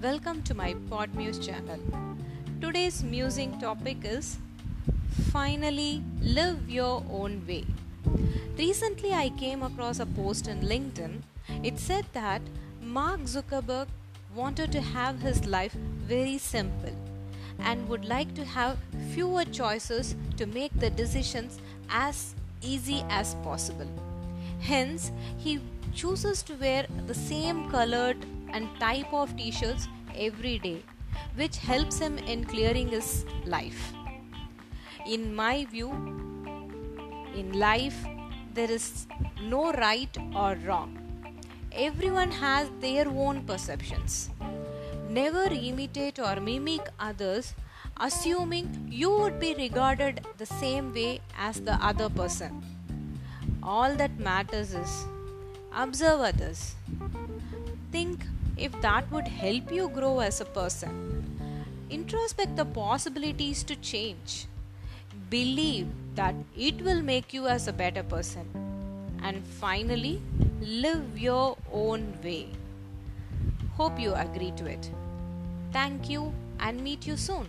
Welcome to my Podmuse channel. Today's musing topic is Finally Live Your Own Way. Recently, I came across a post in LinkedIn. It said that Mark Zuckerberg wanted to have his life very simple and would like to have fewer choices to make the decisions as easy as possible. Hence, he chooses to wear the same colored and type of t shirts every day, which helps him in clearing his life. In my view, in life, there is no right or wrong. Everyone has their own perceptions. Never imitate or mimic others, assuming you would be regarded the same way as the other person. All that matters is observe others. If that would help you grow as a person. Introspect the possibilities to change. Believe that it will make you as a better person. And finally, live your own way. Hope you agree to it. Thank you and meet you soon.